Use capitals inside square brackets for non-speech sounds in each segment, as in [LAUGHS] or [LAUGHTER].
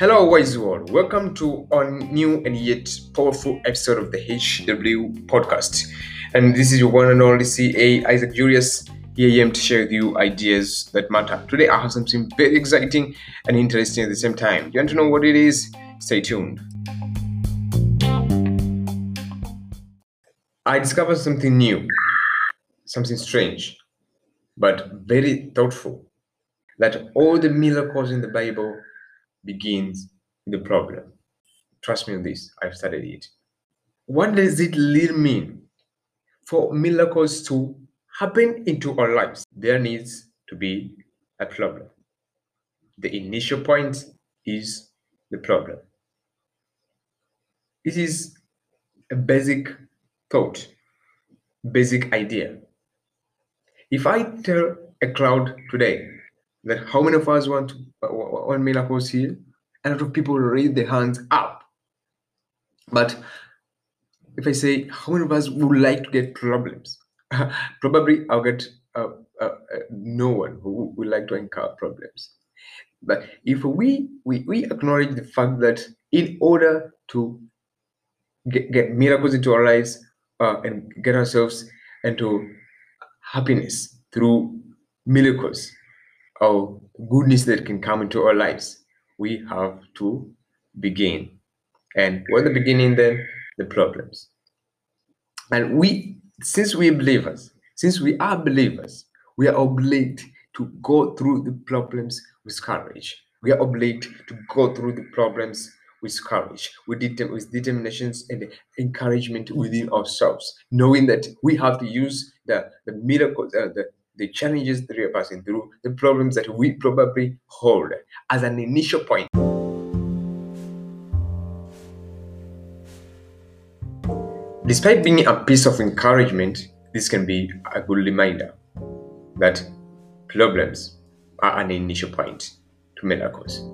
Hello, wise world. Welcome to a new and yet powerful episode of the HW podcast. And this is your one and only CA Isaac Julius. Here I am to share with you ideas that matter. Today I have something very exciting and interesting at the same time. You want to know what it is? Stay tuned. I discovered something new, something strange, but very thoughtful. That all the miracles in the Bible begins with the problem. Trust me on this, I've studied it. What does it really mean for miracles to happen into our lives? There needs to be a problem. The initial point is the problem. It is a basic thought, basic idea. If I tell a crowd today that how many of us want to, want miracles here, a lot of people raise their hands up. But if I say how many of us would like to get problems, [LAUGHS] probably I'll get uh, uh, uh, no one who would like to encounter problems. But if we, we we acknowledge the fact that in order to get, get miracles into our lives uh, and get ourselves into happiness through miracles or goodness that can come into our lives, we have to begin. And what the beginning then? The problems. And we, since we believers, since we are believers, we are obliged to go through the problems with courage. We are obliged to go through the problems with courage, with, with determinations and encouragement within ourselves, knowing that we have to use the, the miracles, uh, the, the challenges that we are passing through, the problems that we probably hold as an initial point. Despite being a piece of encouragement, this can be a good reminder that problems are an initial point to miracles.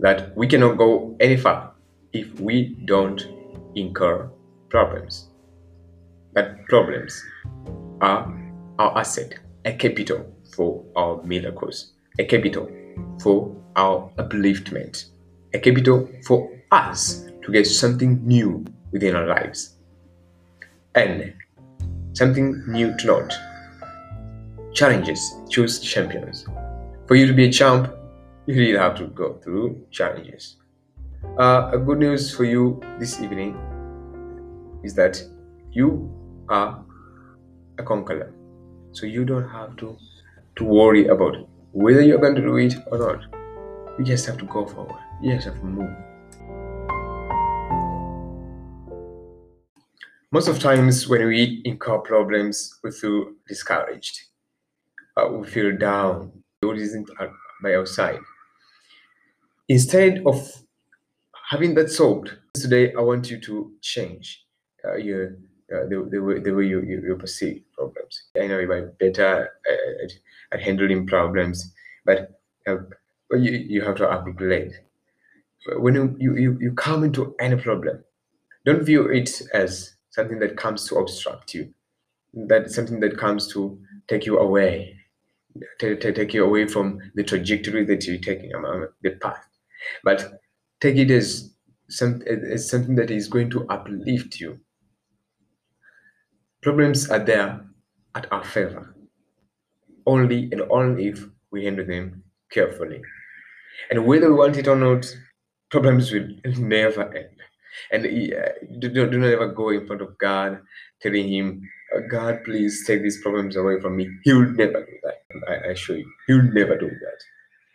That we cannot go any far if we don't incur problems. That problems are our asset, a capital for our miracles, a capital for our upliftment, a capital for us to get something new within our lives. And something new to note challenges choose champions. For you to be a champ, you really have to go through challenges. Uh, a good news for you this evening is that you are a conqueror. So you don't have to to worry about whether you're going to do it or not. You just have to go forward. You just have to move. Most of times when we incur problems, we feel discouraged. Uh, we feel down. God isn't by our side. Instead of having that solved, today I want you to change uh, your uh, the, the, way, the way you, you, you perceive problems. I know you be better at, at handling problems, but uh, you, you have to upgrade. When you, you, you come into any problem, don't view it as something that comes to obstruct you, that something that comes to take you away, take you away from the trajectory that you're taking, um, the path. But take it as, some, as something that is going to uplift you Problems are there at our favor, only and only if we handle them carefully. And whether we want it or not, problems will [LAUGHS] never end. And uh, do, do not ever go in front of God telling Him, God, please take these problems away from me. He will never do that. I, assure you, He will never do that.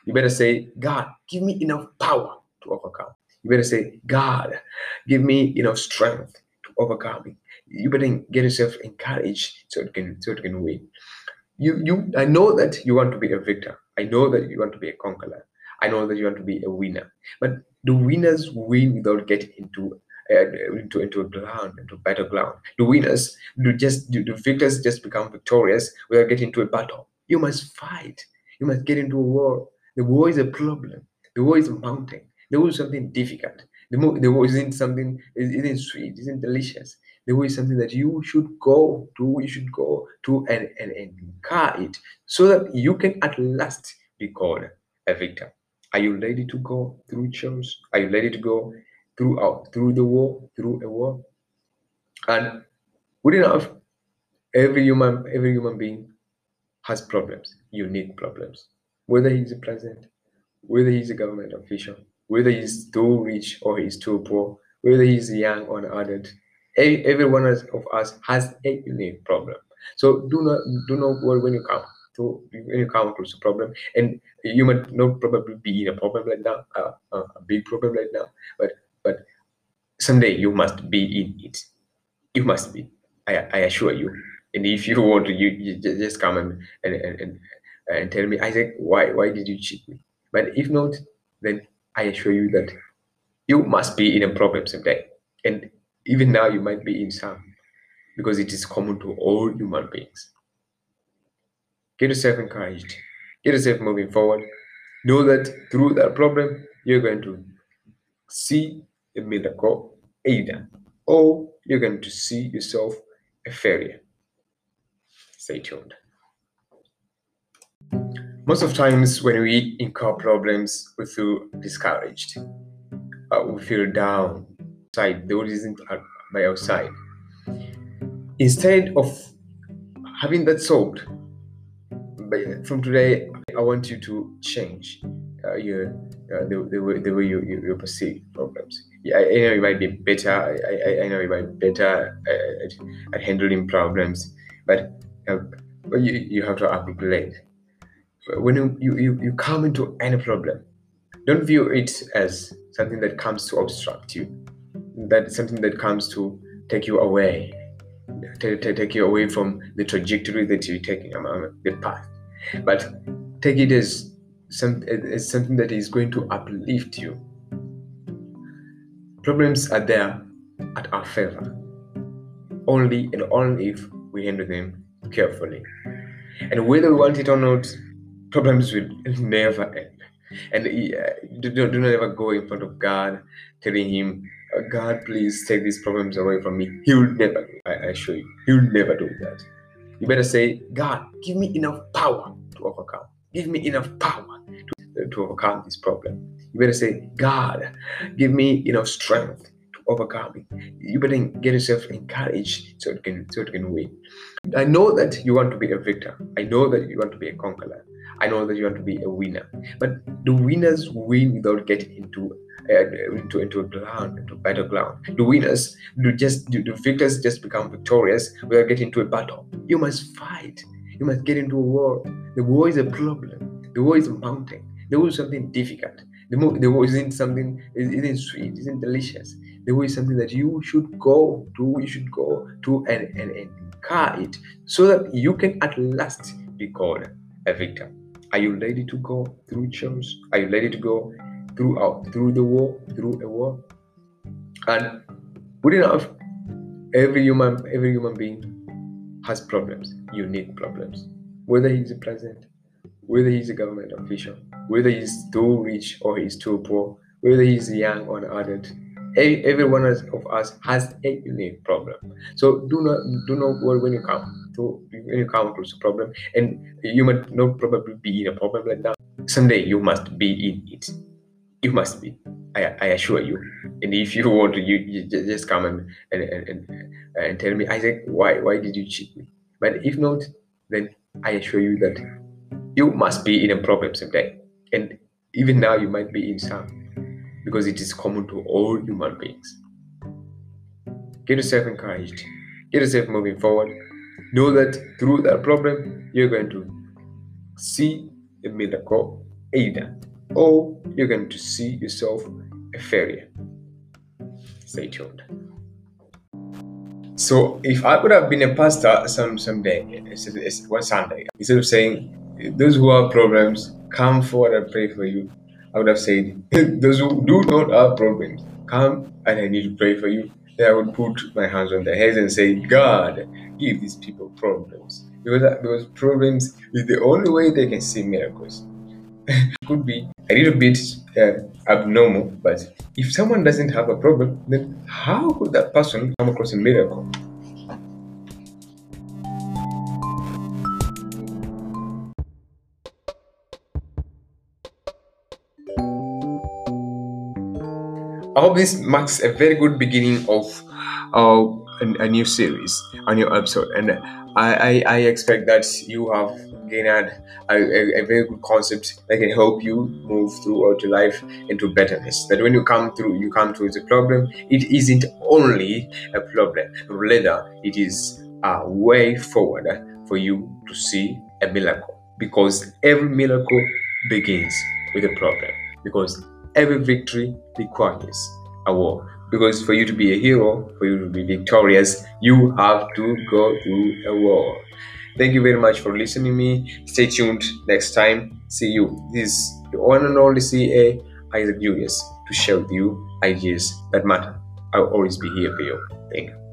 You better say, God, give me enough power to overcome. You better say, God, give me enough strength to overcome you better get yourself encouraged so it can so it can win. You you I know that you want to be a victor. I know that you want to be a conqueror. I know that you want to be a winner. But the winners win without getting into uh, Uh, into into a ground, into battleground. The winners do just do the victors just become victorious without getting into a battle. You must fight. You must get into a war. The war is a problem. The war is a mountain. The war is something difficult. The, mo- the war isn't something. isn't sweet. isn't delicious There is something that you should go to, you should go to and, and, and car it so that you can at last be called a victor. Are you ready to go through chores? Are you ready to go through out through the war, through a war? And good enough, every human every human being has problems, unique problems. Whether he's a president, whether he's a government official, whether he's too rich or he's too poor, whether he's young or an adult, every one of us has a unique problem. So do not do not worry when you come to when you come across a problem, and you might not probably be in a problem right now, uh, uh, a big problem right now, but but someday you must be in it. You must be. I, I assure you. And if you want to, you, you just come and and, and and tell me, Isaac, why why did you cheat me? But if not, then I assure you that you must be in a problem someday. And even now, you might be in some because it is common to all human beings. Get yourself encouraged, get yourself moving forward. Know that through that problem, you're going to see miracle either, or you're going to see yourself a failure. Stay tuned. Most of times when we incur problems, we feel discouraged. Uh, we feel down. Side, world isn't by our side. Instead of having that solved, from today, I want you to change uh, your uh, the, the, way, the way you, you, you perceive problems. Yeah, I, I, know you might be better. I, I, I know you might be better at, at handling problems, but uh, you, you have to upgrade when you, you, you come into any problem, don't view it as something that comes to obstruct you, that something that comes to take you away, to, to take you away from the trajectory that you're taking, the path. But take it as, some, as something that is going to uplift you. Problems are there at our favor, only and only if we handle them carefully. And whether we want it or not, problems will never end. And uh, do, do not ever go in front of God telling Him, uh, God, please take these problems away from me. He will never, I assure you, He will never do that. You better say, God, give me enough power to overcome. Give me enough power to, overcome this problem. You better say, God, give me enough strength to overcome it. You better get yourself encouraged so it can so it can win. I know that you want to be a victor. I know that you want to be a conqueror. I know that you want to be a winner. But the winners win without getting into uh, into into a ground, into battleground. The winners do just the, the victors just become victorious without getting into a battle. You must fight. You must get into a war. The war is a problem. The war is a mountain. The war is something difficult. The, mo- the war isn't something isn't sweet, isn't delicious. The war is something that you should go to, you should go to and, and, and car it so that you can at last be called a victor. Are you ready to go through chores? Are you ready to go through out through the war, through a war? And good enough, every human every human being has problems, unique problems. Whether he's a president, whether he's a government official, whether he's too rich or he's too poor, whether he's young or adult, every one of us has a unique problem. So do not do not worry when you come to when you come across a problem and you might not probably be in a problem like that someday you must be in it. You must be. I, I assure you. And if you want to you, you just come and and, and and tell me isaac why why did you cheat me? But if not then i assure you that you must be in a problem someday and even now you might be in some because it is common to all human beings get yourself encouraged get yourself moving forward know that through that problem, you're going to see a miracle either, or you're going to see yourself a failure. Stay tuned. So, if I could have been a pastor some someday, one Sunday, instead of saying, "Those who have problems, come forward and pray for you," I would have said, [LAUGHS] "Those who do not have problems, come and I need to pray for you." Then I would put my hands on their heads and say, God, give these people problems. Because, those problems is the only way they can see miracles. [LAUGHS] Could be a little bit uh, abnormal, but if someone doesn't have a problem, then how could that person come across a miracle? I hope this marks a very good beginning of uh, a, a new series, a new episode, and I, I, I expect that you have gained a, a, a, very good concept that can help you move throughout your life into betterness. That when you come through, you come through the problem, it isn't only a problem, rather, it is a way forward for you to see a miracle. Because every miracle begins with a problem. Because every victory requires a war. Because for you to be a hero, for you to be victorious, you have to go through a war. Thank you very much for listening to me. Stay tuned next time. See you. This is the one and only CA Isaac Julius to share with you ideas that matter. I'll always be here for you. Thank you.